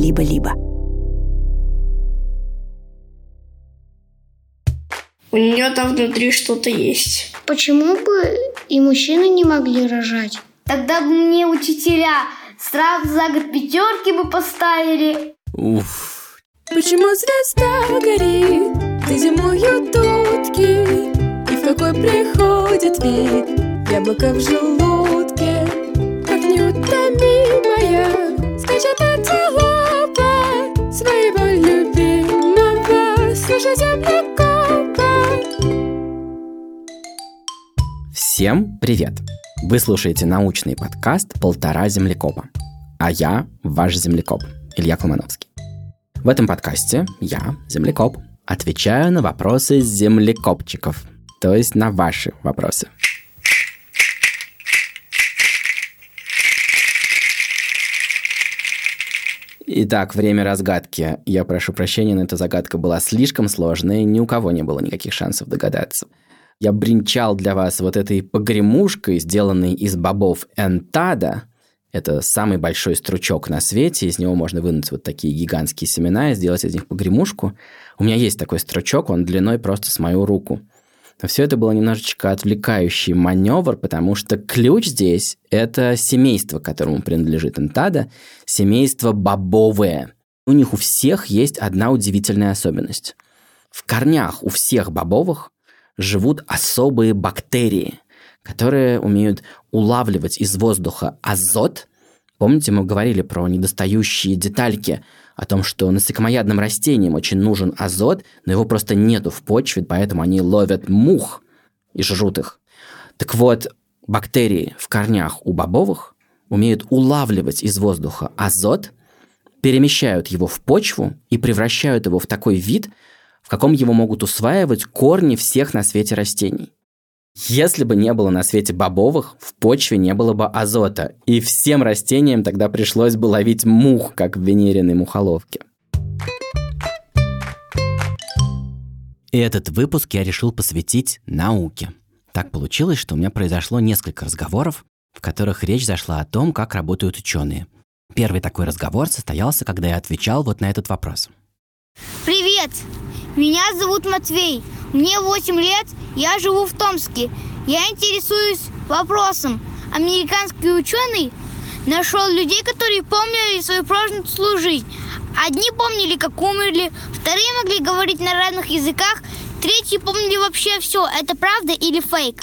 либо-либо. У нее там внутри что-то есть. Почему бы и мужчины не могли рожать? Тогда бы мне учителя сразу за год пятерки бы поставили. Уф. Почему звезда горит, ты зимуют утки, И в какой приходит вид яблоко в желудке, Как неутомимая скачет от слушай землекопа. Всем привет! Вы слушаете научный подкаст «Полтора землекопа». А я ваш землекоп, Илья Колмановский. В этом подкасте я, землекоп, отвечаю на вопросы землекопчиков, то есть на ваши вопросы. Итак, время разгадки. Я прошу прощения, но эта загадка была слишком сложной, ни у кого не было никаких шансов догадаться я бренчал для вас вот этой погремушкой, сделанной из бобов энтада. Это самый большой стручок на свете, из него можно вынуть вот такие гигантские семена и сделать из них погремушку. У меня есть такой стручок, он длиной просто с мою руку. Но все это было немножечко отвлекающий маневр, потому что ключ здесь – это семейство, которому принадлежит энтада, семейство бобовое. У них у всех есть одна удивительная особенность. В корнях у всех бобовых живут особые бактерии, которые умеют улавливать из воздуха азот. Помните, мы говорили про недостающие детальки, о том, что насекомоядным растениям очень нужен азот, но его просто нету в почве, поэтому они ловят мух и жрут их. Так вот, бактерии в корнях у бобовых умеют улавливать из воздуха азот, перемещают его в почву и превращают его в такой вид, в каком его могут усваивать корни всех на свете растений. Если бы не было на свете бобовых, в почве не было бы азота, и всем растениям тогда пришлось бы ловить мух, как в венериной мухоловке. И этот выпуск я решил посвятить науке. Так получилось, что у меня произошло несколько разговоров, в которых речь зашла о том, как работают ученые. Первый такой разговор состоялся, когда я отвечал вот на этот вопрос. Привет! Меня зовут Матвей. Мне 8 лет, я живу в Томске. Я интересуюсь вопросом. Американский ученый нашел людей, которые помнили свою прошлую жизнь. Одни помнили, как умерли, вторые могли говорить на разных языках, третьи помнили вообще все. Это правда или фейк?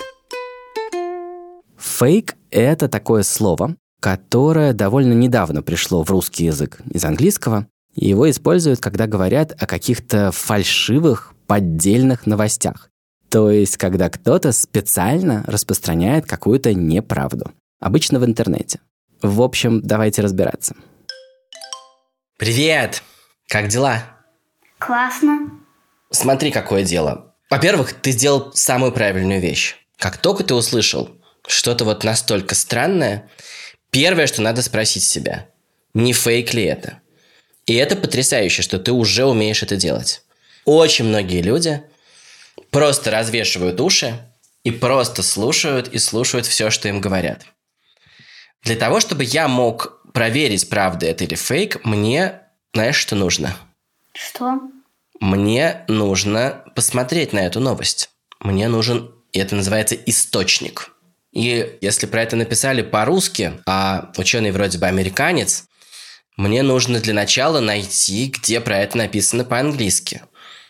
Фейк – это такое слово, которое довольно недавно пришло в русский язык из английского. И его используют, когда говорят о каких-то фальшивых, поддельных новостях. То есть, когда кто-то специально распространяет какую-то неправду. Обычно в интернете. В общем, давайте разбираться. Привет! Как дела? Классно. Смотри, какое дело. Во-первых, ты сделал самую правильную вещь. Как только ты услышал что-то вот настолько странное, первое, что надо спросить себя, не фейк ли это? И это потрясающе, что ты уже умеешь это делать. Очень многие люди просто развешивают уши и просто слушают и слушают все, что им говорят. Для того, чтобы я мог проверить, правда это или фейк, мне, знаешь, что нужно? Что? Мне нужно посмотреть на эту новость. Мне нужен, и это называется источник. И если про это написали по-русски, а ученый вроде бы американец, мне нужно для начала найти, где про это написано по-английски.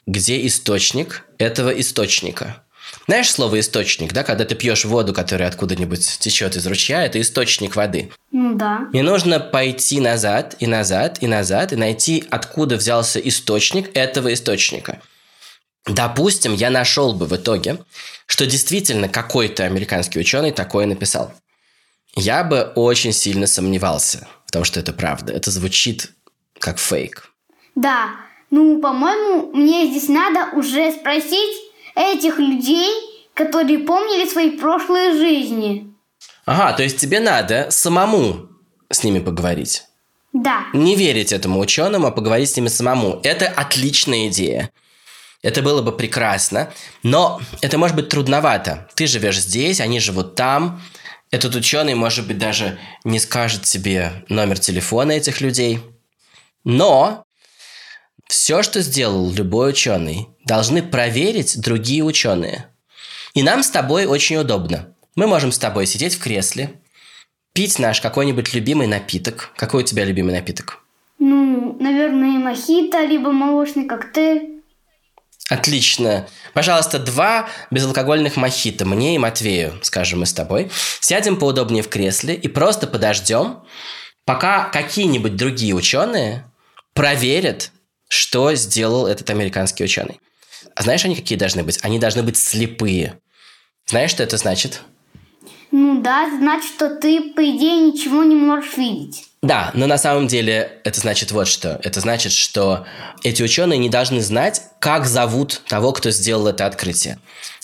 Где источник этого источника. Знаешь слово источник, да, когда ты пьешь воду, которая откуда-нибудь течет из ручья, это источник воды. Ну да. Мне нужно пойти назад и назад и назад и найти, откуда взялся источник этого источника. Допустим, я нашел бы в итоге, что действительно какой-то американский ученый такое написал. Я бы очень сильно сомневался в том, что это правда. Это звучит как фейк. Да. Ну, по-моему, мне здесь надо уже спросить этих людей, которые помнили свои прошлые жизни. Ага, то есть тебе надо самому с ними поговорить. Да. Не верить этому ученому, а поговорить с ними самому. Это отличная идея. Это было бы прекрасно, но это может быть трудновато. Ты живешь здесь, они живут там, этот ученый, может быть, даже не скажет тебе номер телефона этих людей. Но все, что сделал любой ученый, должны проверить другие ученые. И нам с тобой очень удобно. Мы можем с тобой сидеть в кресле, пить наш какой-нибудь любимый напиток. Какой у тебя любимый напиток? Ну, наверное, мохито, либо молочный коктейль. Отлично. Пожалуйста, два безалкогольных мохито мне и Матвею, скажем мы с тобой. Сядем поудобнее в кресле и просто подождем, пока какие-нибудь другие ученые проверят, что сделал этот американский ученый. А знаешь, они какие должны быть? Они должны быть слепые. Знаешь, что это значит? Ну да, значит, что ты, по идее, ничего не можешь видеть. Да, но на самом деле это значит вот что. Это значит, что эти ученые не должны знать, как зовут того, кто сделал это открытие.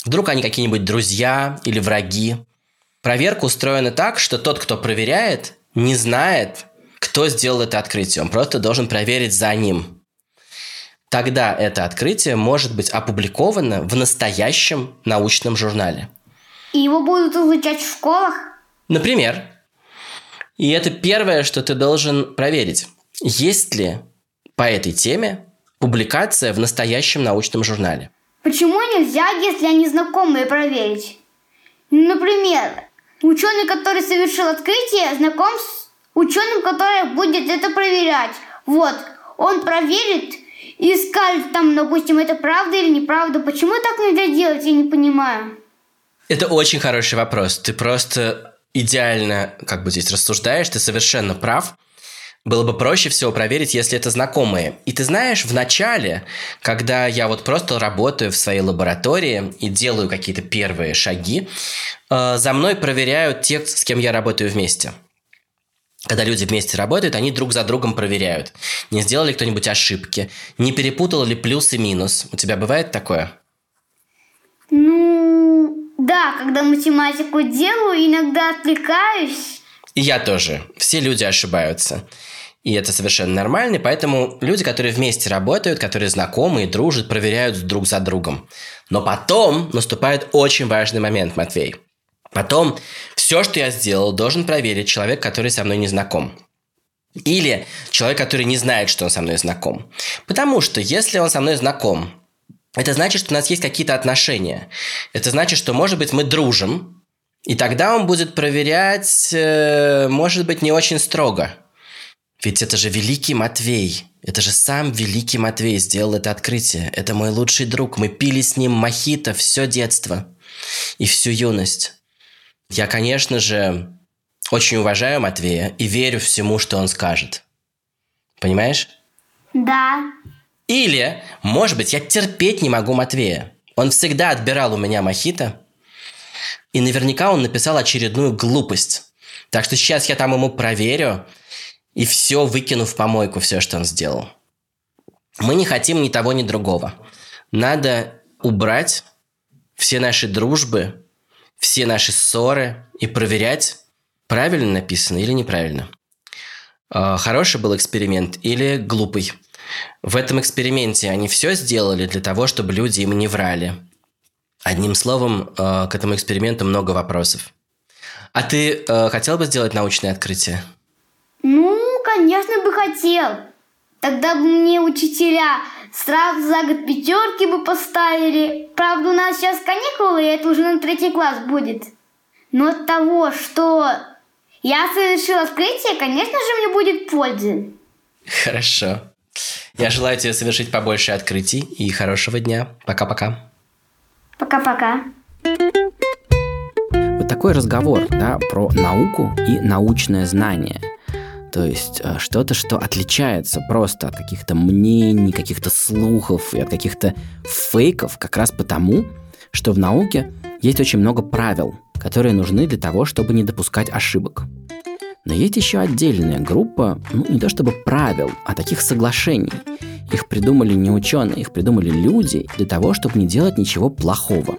Вдруг они какие-нибудь друзья или враги. Проверка устроена так, что тот, кто проверяет, не знает, кто сделал это открытие. Он просто должен проверить за ним. Тогда это открытие может быть опубликовано в настоящем научном журнале. И его будут изучать в школах? Например, и это первое, что ты должен проверить. Есть ли по этой теме публикация в настоящем научном журнале? Почему нельзя, если они знакомые, проверить? Например, ученый, который совершил открытие, знаком с ученым, который будет это проверять. Вот, он проверит и скажет там, допустим, это правда или неправда. Почему так нельзя делать, я не понимаю. Это очень хороший вопрос. Ты просто идеально как бы здесь рассуждаешь, ты совершенно прав. Было бы проще всего проверить, если это знакомые. И ты знаешь, в начале, когда я вот просто работаю в своей лаборатории и делаю какие-то первые шаги, э, за мной проверяют те, с кем я работаю вместе. Когда люди вместе работают, они друг за другом проверяют. Не сделал ли кто-нибудь ошибки? Не перепутал ли плюс и минус? У тебя бывает такое? Ну, да, когда математику делаю, иногда отвлекаюсь. И я тоже. Все люди ошибаются. И это совершенно нормально, поэтому люди, которые вместе работают, которые знакомы и дружат, проверяют друг за другом. Но потом наступает очень важный момент, Матвей. Потом все, что я сделал, должен проверить человек, который со мной не знаком. Или человек, который не знает, что он со мной знаком. Потому что если он со мной знаком, это значит, что у нас есть какие-то отношения. Это значит, что, может быть, мы дружим, и тогда он будет проверять, э, может быть, не очень строго. Ведь это же великий Матвей. Это же сам великий Матвей сделал это открытие. Это мой лучший друг. Мы пили с ним мохито все детство и всю юность. Я, конечно же, очень уважаю Матвея и верю всему, что он скажет. Понимаешь? Да. Или, может быть, я терпеть не могу Матвея. Он всегда отбирал у меня мохито, и наверняка он написал очередную глупость. Так что сейчас я там ему проверю и все выкину в помойку, все, что он сделал. Мы не хотим ни того, ни другого. Надо убрать все наши дружбы, все наши ссоры и проверять, правильно написано или неправильно. Э, Хороший был эксперимент или глупый. В этом эксперименте они все сделали для того, чтобы люди им не врали. Одним словом, э, к этому эксперименту много вопросов. А ты э, хотел бы сделать научное открытие? Ну, конечно бы хотел. Тогда бы мне учителя сразу за год пятерки бы поставили. Правда, у нас сейчас каникулы, и это уже на третий класс будет. Но от того, что я совершил открытие, конечно же, мне будет польза. Хорошо. Я желаю тебе совершить побольше открытий и хорошего дня. Пока-пока. Пока-пока. Вот такой разговор, да, про науку и научное знание. То есть э, что-то, что отличается просто от каких-то мнений, каких-то слухов и от каких-то фейков, как раз потому, что в науке есть очень много правил, которые нужны для того, чтобы не допускать ошибок. Но есть еще отдельная группа, ну не то чтобы правил, а таких соглашений. Их придумали не ученые, их придумали люди для того, чтобы не делать ничего плохого.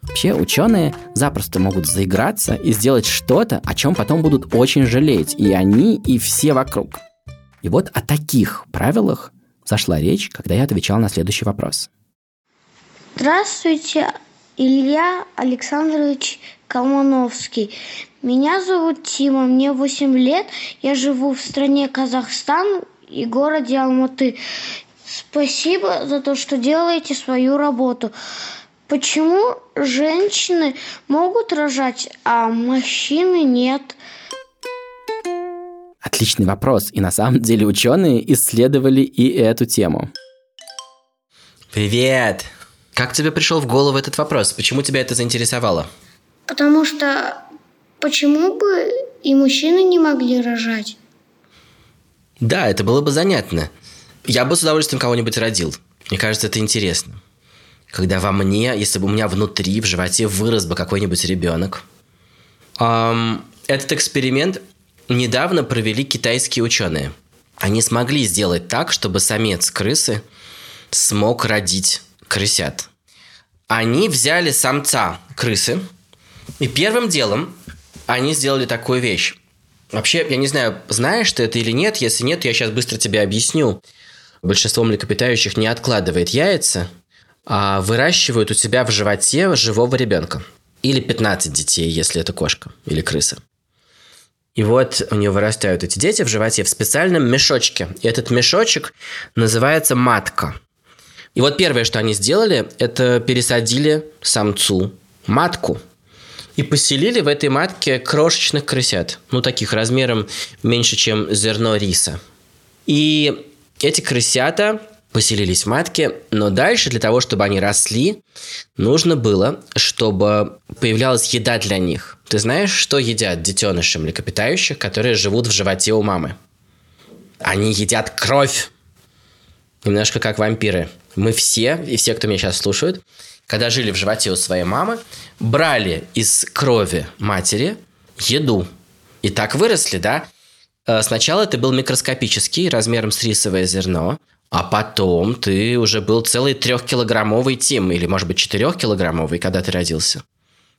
Вообще ученые запросто могут заиграться и сделать что-то, о чем потом будут очень жалеть и они, и все вокруг. И вот о таких правилах зашла речь, когда я отвечал на следующий вопрос. Здравствуйте, Илья Александрович Колмановский. Меня зовут Тима, мне 8 лет, я живу в стране Казахстан и городе Алматы. Спасибо за то, что делаете свою работу. Почему женщины могут рожать, а мужчины нет? Отличный вопрос. И на самом деле ученые исследовали и эту тему. Привет! Как тебе пришел в голову этот вопрос? Почему тебя это заинтересовало? Потому что почему бы и мужчины не могли рожать? Да, это было бы занятно. Я бы с удовольствием кого-нибудь родил. Мне кажется, это интересно. Когда во мне, если бы у меня внутри, в животе вырос бы какой-нибудь ребенок. Ам, этот эксперимент недавно провели китайские ученые. Они смогли сделать так, чтобы самец крысы смог родить крысят. Они взяли самца крысы, и первым делом они сделали такую вещь. Вообще, я не знаю, знаешь ты это или нет. Если нет, я сейчас быстро тебе объясню. Большинство млекопитающих не откладывает яйца, а выращивают у себя в животе живого ребенка. Или 15 детей, если это кошка или крыса. И вот у нее вырастают эти дети в животе в специальном мешочке. И этот мешочек называется матка. И вот первое, что они сделали, это пересадили самцу матку и поселили в этой матке крошечных крысят, ну таких размером меньше, чем зерно риса. И эти крысята поселились в матке, но дальше для того, чтобы они росли, нужно было, чтобы появлялась еда для них. Ты знаешь, что едят детеныши млекопитающих, которые живут в животе у мамы? Они едят кровь. Немножко как вампиры. Мы все, и все, кто меня сейчас слушают, когда жили в животе у своей мамы, брали из крови матери еду. И так выросли, да? Э, Сначала ты был микроскопический, размером с рисовое зерно, а потом ты уже был целый трехкилограммовый Тим, или, может быть, четырехкилограммовый, когда ты родился.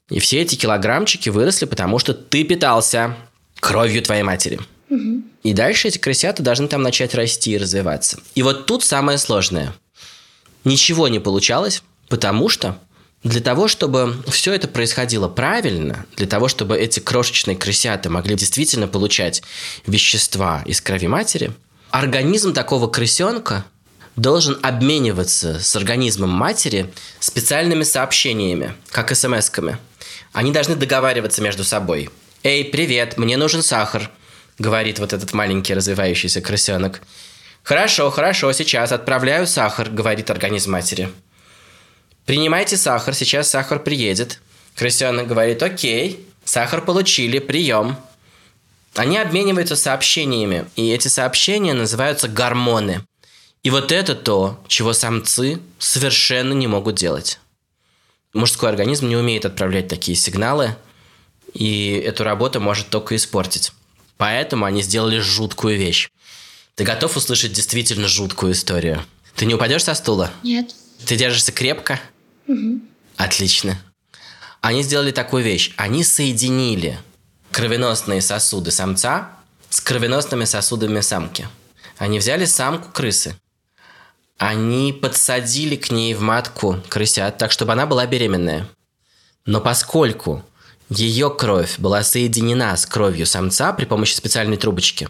И все эти килограммчики выросли, потому что ты питался кровью твоей матери. И дальше эти крысята должны там начать расти и развиваться. И вот тут самое сложное. Ничего не получалось, потому что для того, чтобы все это происходило правильно, для того, чтобы эти крошечные крысята могли действительно получать вещества из крови матери, организм такого крысенка должен обмениваться с организмом матери специальными сообщениями, как смс-ками. Они должны договариваться между собой. «Эй, привет, мне нужен сахар», — говорит вот этот маленький развивающийся крысенок. «Хорошо, хорошо, сейчас отправляю сахар», — говорит организм матери. «Принимайте сахар, сейчас сахар приедет». Крысенок говорит «Окей, сахар получили, прием». Они обмениваются сообщениями, и эти сообщения называются гормоны. И вот это то, чего самцы совершенно не могут делать. Мужской организм не умеет отправлять такие сигналы, и эту работу может только испортить. Поэтому они сделали жуткую вещь. Ты готов услышать действительно жуткую историю? Ты не упадешь со стула? Нет. Ты держишься крепко? Отлично. Они сделали такую вещь. Они соединили кровеносные сосуды самца с кровеносными сосудами самки. Они взяли самку крысы. Они подсадили к ней в матку крысят, так чтобы она была беременная. Но поскольку ее кровь была соединена с кровью самца при помощи специальной трубочки,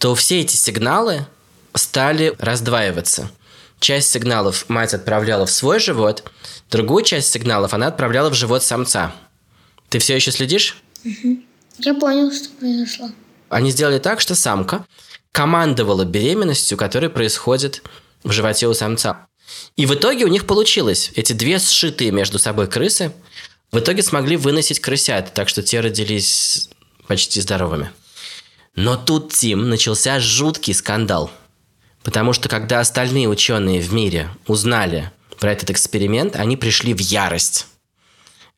то все эти сигналы стали раздваиваться. Часть сигналов мать отправляла в свой живот, другую часть сигналов она отправляла в живот самца. Ты все еще следишь? Я понял, что произошло. Они сделали так, что самка командовала беременностью, которая происходит в животе у самца. И в итоге у них получилось. Эти две сшитые между собой крысы в итоге смогли выносить крысят, так что те родились почти здоровыми. Но тут, Тим, начался жуткий скандал. Потому что когда остальные ученые в мире узнали про этот эксперимент, они пришли в ярость.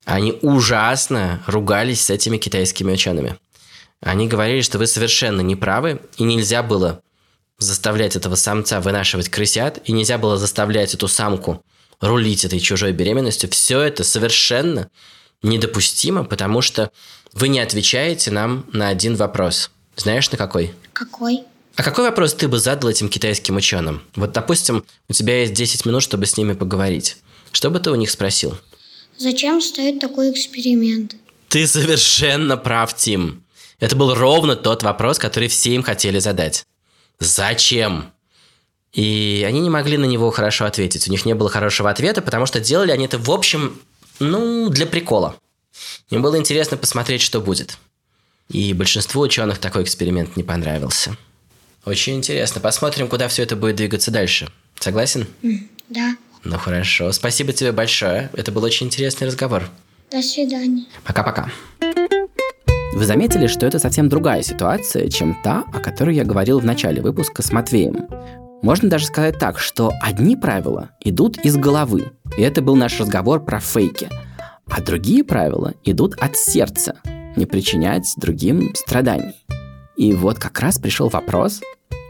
Они ужасно ругались с этими китайскими учеными. Они говорили, что вы совершенно не правы, и нельзя было заставлять этого самца вынашивать крысят, и нельзя было заставлять эту самку рулить этой чужой беременностью. Все это совершенно недопустимо, потому что вы не отвечаете нам на один вопрос. Знаешь, на какой? Какой? А какой вопрос ты бы задал этим китайским ученым? Вот, допустим, у тебя есть 10 минут, чтобы с ними поговорить. Что бы ты у них спросил? Зачем стоит такой эксперимент? Ты совершенно прав, Тим. Это был ровно тот вопрос, который все им хотели задать. Зачем? И они не могли на него хорошо ответить. У них не было хорошего ответа, потому что делали они это, в общем, ну, для прикола. Им было интересно посмотреть, что будет. И большинству ученых такой эксперимент не понравился. Очень интересно. Посмотрим, куда все это будет двигаться дальше. Согласен? Да. Ну хорошо. Спасибо тебе большое. Это был очень интересный разговор. До свидания. Пока-пока. Вы заметили, что это совсем другая ситуация, чем та, о которой я говорил в начале выпуска с Матвеем. Можно даже сказать так, что одни правила идут из головы, и это был наш разговор про фейки, а другие правила идут от сердца, не причинять другим страданий. И вот как раз пришел вопрос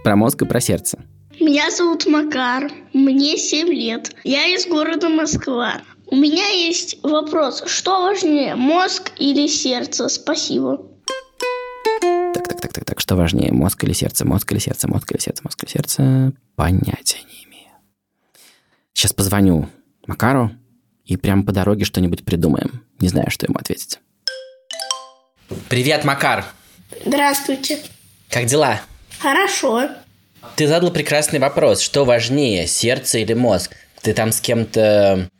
про мозг и про сердце. Меня зовут Макар, мне 7 лет. Я из города Москва. У меня есть вопрос, что важнее, мозг или сердце? Спасибо. Так, так, так, так, так, что важнее, мозг или сердце, мозг или сердце, мозг или сердце, мозг или сердце? Понятия не имею. Сейчас позвоню Макару и прямо по дороге что-нибудь придумаем. Не знаю, что ему ответить. Привет, Макар. Здравствуйте. Как дела? Хорошо. Ты задал прекрасный вопрос. Что важнее, сердце или мозг? Ты там с кем-то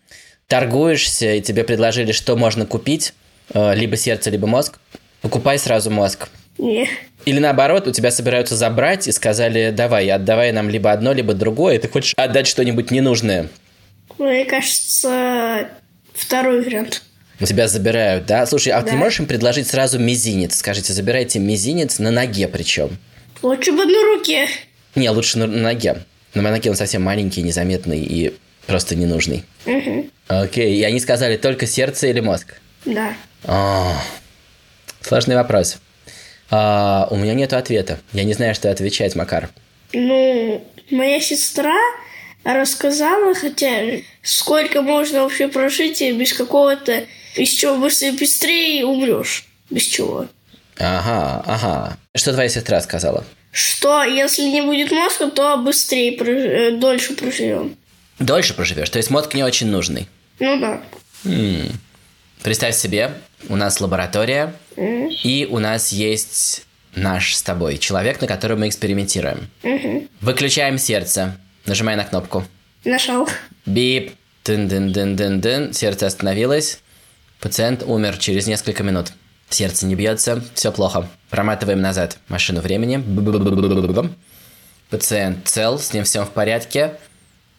торгуешься, и тебе предложили, что можно купить, э, либо сердце, либо мозг. Покупай сразу мозг. Не. Или наоборот, у тебя собираются забрать и сказали, давай, отдавай нам либо одно, либо другое, и ты хочешь отдать что-нибудь ненужное. Мне кажется, второй вариант. У тебя забирают, да? Слушай, а ты Да. можешь им предложить сразу мизинец? Скажите, забирайте мизинец на ноге причем. Лучше бы на руке. Не, лучше на, на ноге. На моей ноге он совсем маленький, незаметный и просто ненужный. Мгм. Окей, и они сказали только сердце или мозг? Да. А, сложный вопрос. А, у меня нет ответа. Я не знаю, что отвечать, Макар. Ну, моя сестра рассказала, хотя сколько можно вообще прожить и без какого-то, без чего быстрее, умрешь. Без чего. Ага, ага. Что твоя сестра сказала? Что, если не будет мозга, то быстрее, прож- э, дольше проживем. Дольше проживешь, то есть мозг не очень нужный. Ну да. М. Представь себе, у нас лаборатория, М, и у нас есть наш с тобой человек, на котором мы экспериментируем. мгм. Выключаем сердце. Нажимай на кнопку. Нашел. Бип. дын дын дын дын дын Сердце остановилось. Пациент умер через несколько минут. Сердце не бьется, все плохо. Проматываем назад машину времени. Пациент цел, с ним все в порядке.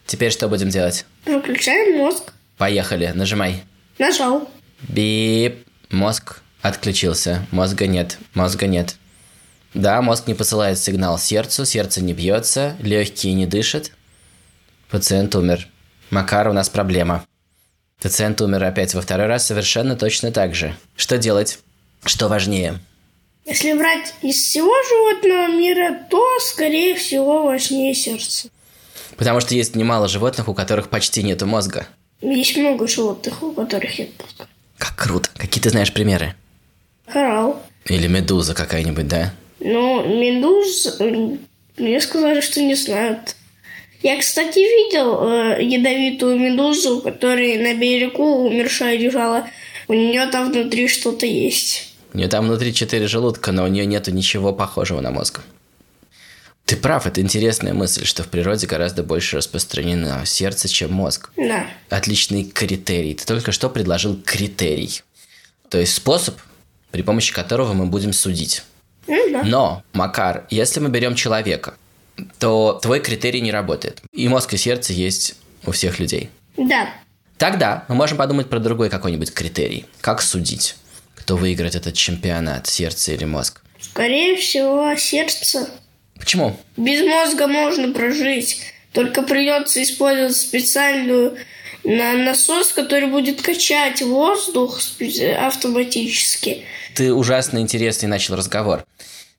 Теперь что будем делать? Выключаем мозг. Поехали, нажимай. Нажал. Бип. Мозг отключился. Мозга нет. Мозга нет. Да, мозг не посылает сигнал сердцу, сердце не бьется, легкие не дышат. Пациент умер. Макар, у нас проблема. Пациент умер опять во второй раз совершенно точно так же. Что делать? Что важнее? Если брать из всего животного мира, то, скорее всего, важнее сердце. Потому что есть немало животных, у которых почти нету мозга. Есть много животных, у которых нет мозга. Как круто. Какие ты знаешь примеры? Коралл. Или медуза какая-нибудь, да? Ну, медуз, м, мне сказали, что не знают. Я, кстати, видел э, ядовитую медузу, которая на берегу умершая лежала. У нее там внутри что-то есть. У нее там внутри четыре желудка, но у нее нету ничего похожего на мозг. Ты прав, это интересная мысль, что в природе гораздо больше распространено сердце, чем мозг. Да. Отличный критерий. Ты только что предложил критерий. То есть способ, при помощи которого мы будем судить. Ну да. Но, Макар, если мы берем человека, то твой критерий не работает. И мозг, и сердце есть у всех людей. Да. Тогда мы можем подумать про другой какой-нибудь критерий. Как судить, кто выиграет этот чемпионат, сердце или мозг? Скорее всего, сердце. Почему? Без мозга можно прожить. Только придется использовать специальную на насос, который будет качать воздух автоматически. Ты ужасно интересный начал разговор.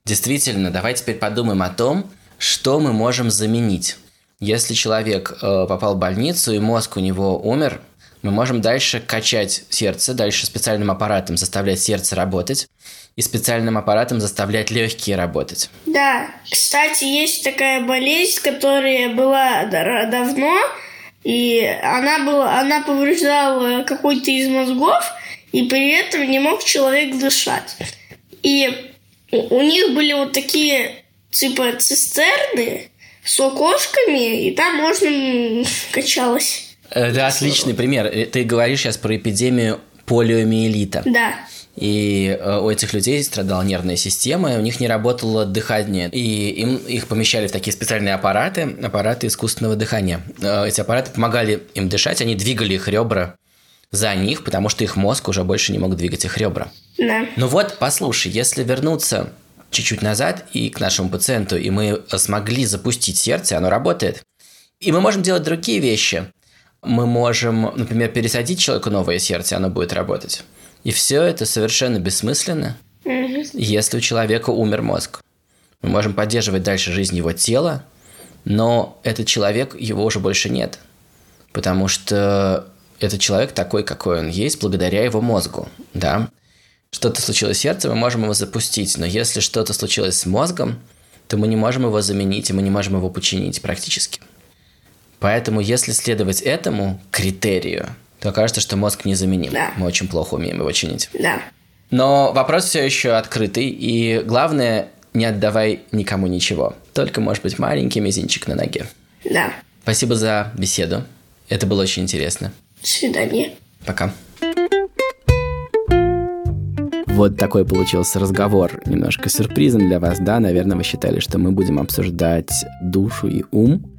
Действительно, давай теперь подумаем о том, что мы можем заменить. Если человек э, попал в больницу и мозг у него умер, мы можем дальше качать сердце, дальше специальным аппаратом заставлять сердце работать и специальным аппаратом заставлять легкие работать. Да, кстати, есть такая болезнь, которая была да- давно, и она была, она повреждала какой-то из мозгов, и при этом не мог человек дышать. И у них были вот такие типа цистерны с окошками, и там можно м, качалась. Это отличный пример. Э, Ты говоришь сейчас про эпидемию полиомиелита. Да. И э, у этих людей страдала нервная система, и у них не работало дыхание. И им их помещали в такие специальные аппараты, аппараты искусственного дыхания. Э, Эти аппараты помогали им дышать, они двигали их ребра за них, потому что их мозг уже больше не мог двигать их ребра. Да. Ну вот, послушай, если вернуться чуть-чуть назад и к нашему пациенту, и мы смогли запустить сердце, оно работает. И мы можем делать другие вещи. Мы можем, например, пересадить человеку новое сердце, оно будет работать. И все это совершенно бессмысленно, если у человека умер мозг. Мы можем поддерживать дальше жизнь его тела, но этот человек, его уже больше нет. Потому что этот человек такой, какой он есть, благодаря его мозгу, да. Что-то случилось с сердцем, мы можем его запустить, но если что-то случилось с мозгом, то мы не можем его заменить, и мы не можем его починить практически. Поэтому, если следовать этому критерию, то окажется, что мозг незаменим. Да. Мы очень плохо умеем его чинить. Да. Но вопрос все еще открытый, и главное, не отдавай никому ничего. Только, может быть, маленький мизинчик на ноге. Да. Спасибо за беседу. Это было очень интересно. До свидания. Пока. Вот такой получился разговор. Немножко сюрпризом для вас, да? Наверное, вы считали, что мы будем обсуждать душу и ум.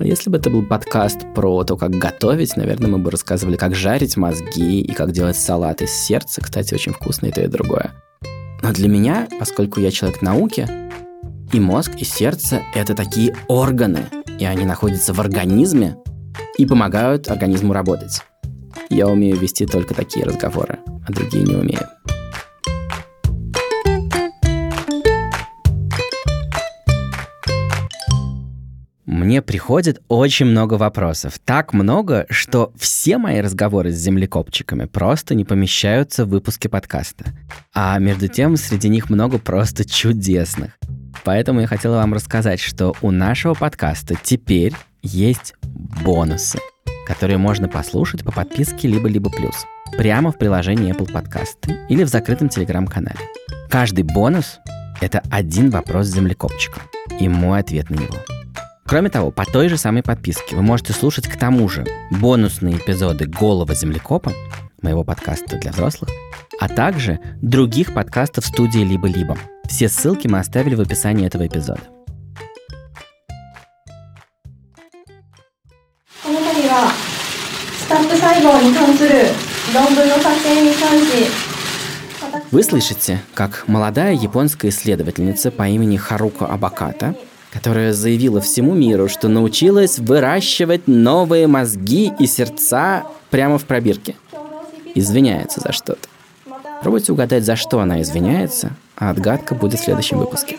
Но если бы это был подкаст про то, как готовить, наверное, мы бы рассказывали, как жарить мозги и как делать салат из сердца. Кстати, очень вкусно и то, и другое. Но для меня, поскольку я человек науки, и мозг, и сердце – это такие органы, и они находятся в организме и помогают организму работать. Я умею вести только такие разговоры, а другие не умею. Мне приходит очень много вопросов. Так много, что все мои разговоры с землекопчиками просто не помещаются в выпуске подкаста. А между тем, среди них много просто чудесных. Поэтому я хотела вам рассказать, что у нашего подкаста теперь есть бонусы, которые можно послушать по подписке либо-либо плюс прямо в приложении Apple Подкасты или в закрытом телеграм-канале. Каждый бонус — это один вопрос с землекопчиком и мой ответ на него. Кроме того, по той же самой подписке вы можете слушать к тому же бонусные эпизоды «Голого землекопа», моего подкаста для взрослых, а также других подкастов студии «Либо-либо». Все ссылки мы оставили в описании этого эпизода. Вы слышите, как молодая японская исследовательница по имени Харуко Абаката которая заявила всему миру, что научилась выращивать новые мозги и сердца прямо в пробирке. Извиняется за что-то. Пробуйте угадать, за что она извиняется, а отгадка будет в следующем выпуске.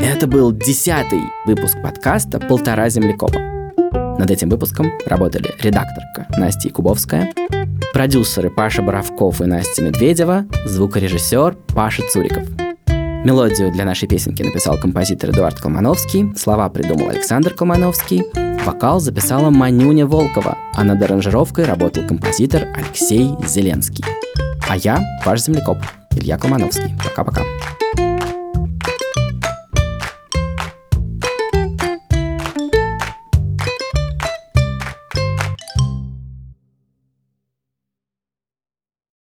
Это был десятый выпуск подкаста «Полтора землекопа». Над этим выпуском работали редакторка Настя Кубовская продюсеры Паша Боровков и Настя Медведева, звукорежиссер Паша Цуриков. Мелодию для нашей песенки написал композитор Эдуард Колмановский, слова придумал Александр Колмановский, вокал записала Манюня Волкова, а над аранжировкой работал композитор Алексей Зеленский. А я ваш землекоп Илья Колмановский. Пока-пока.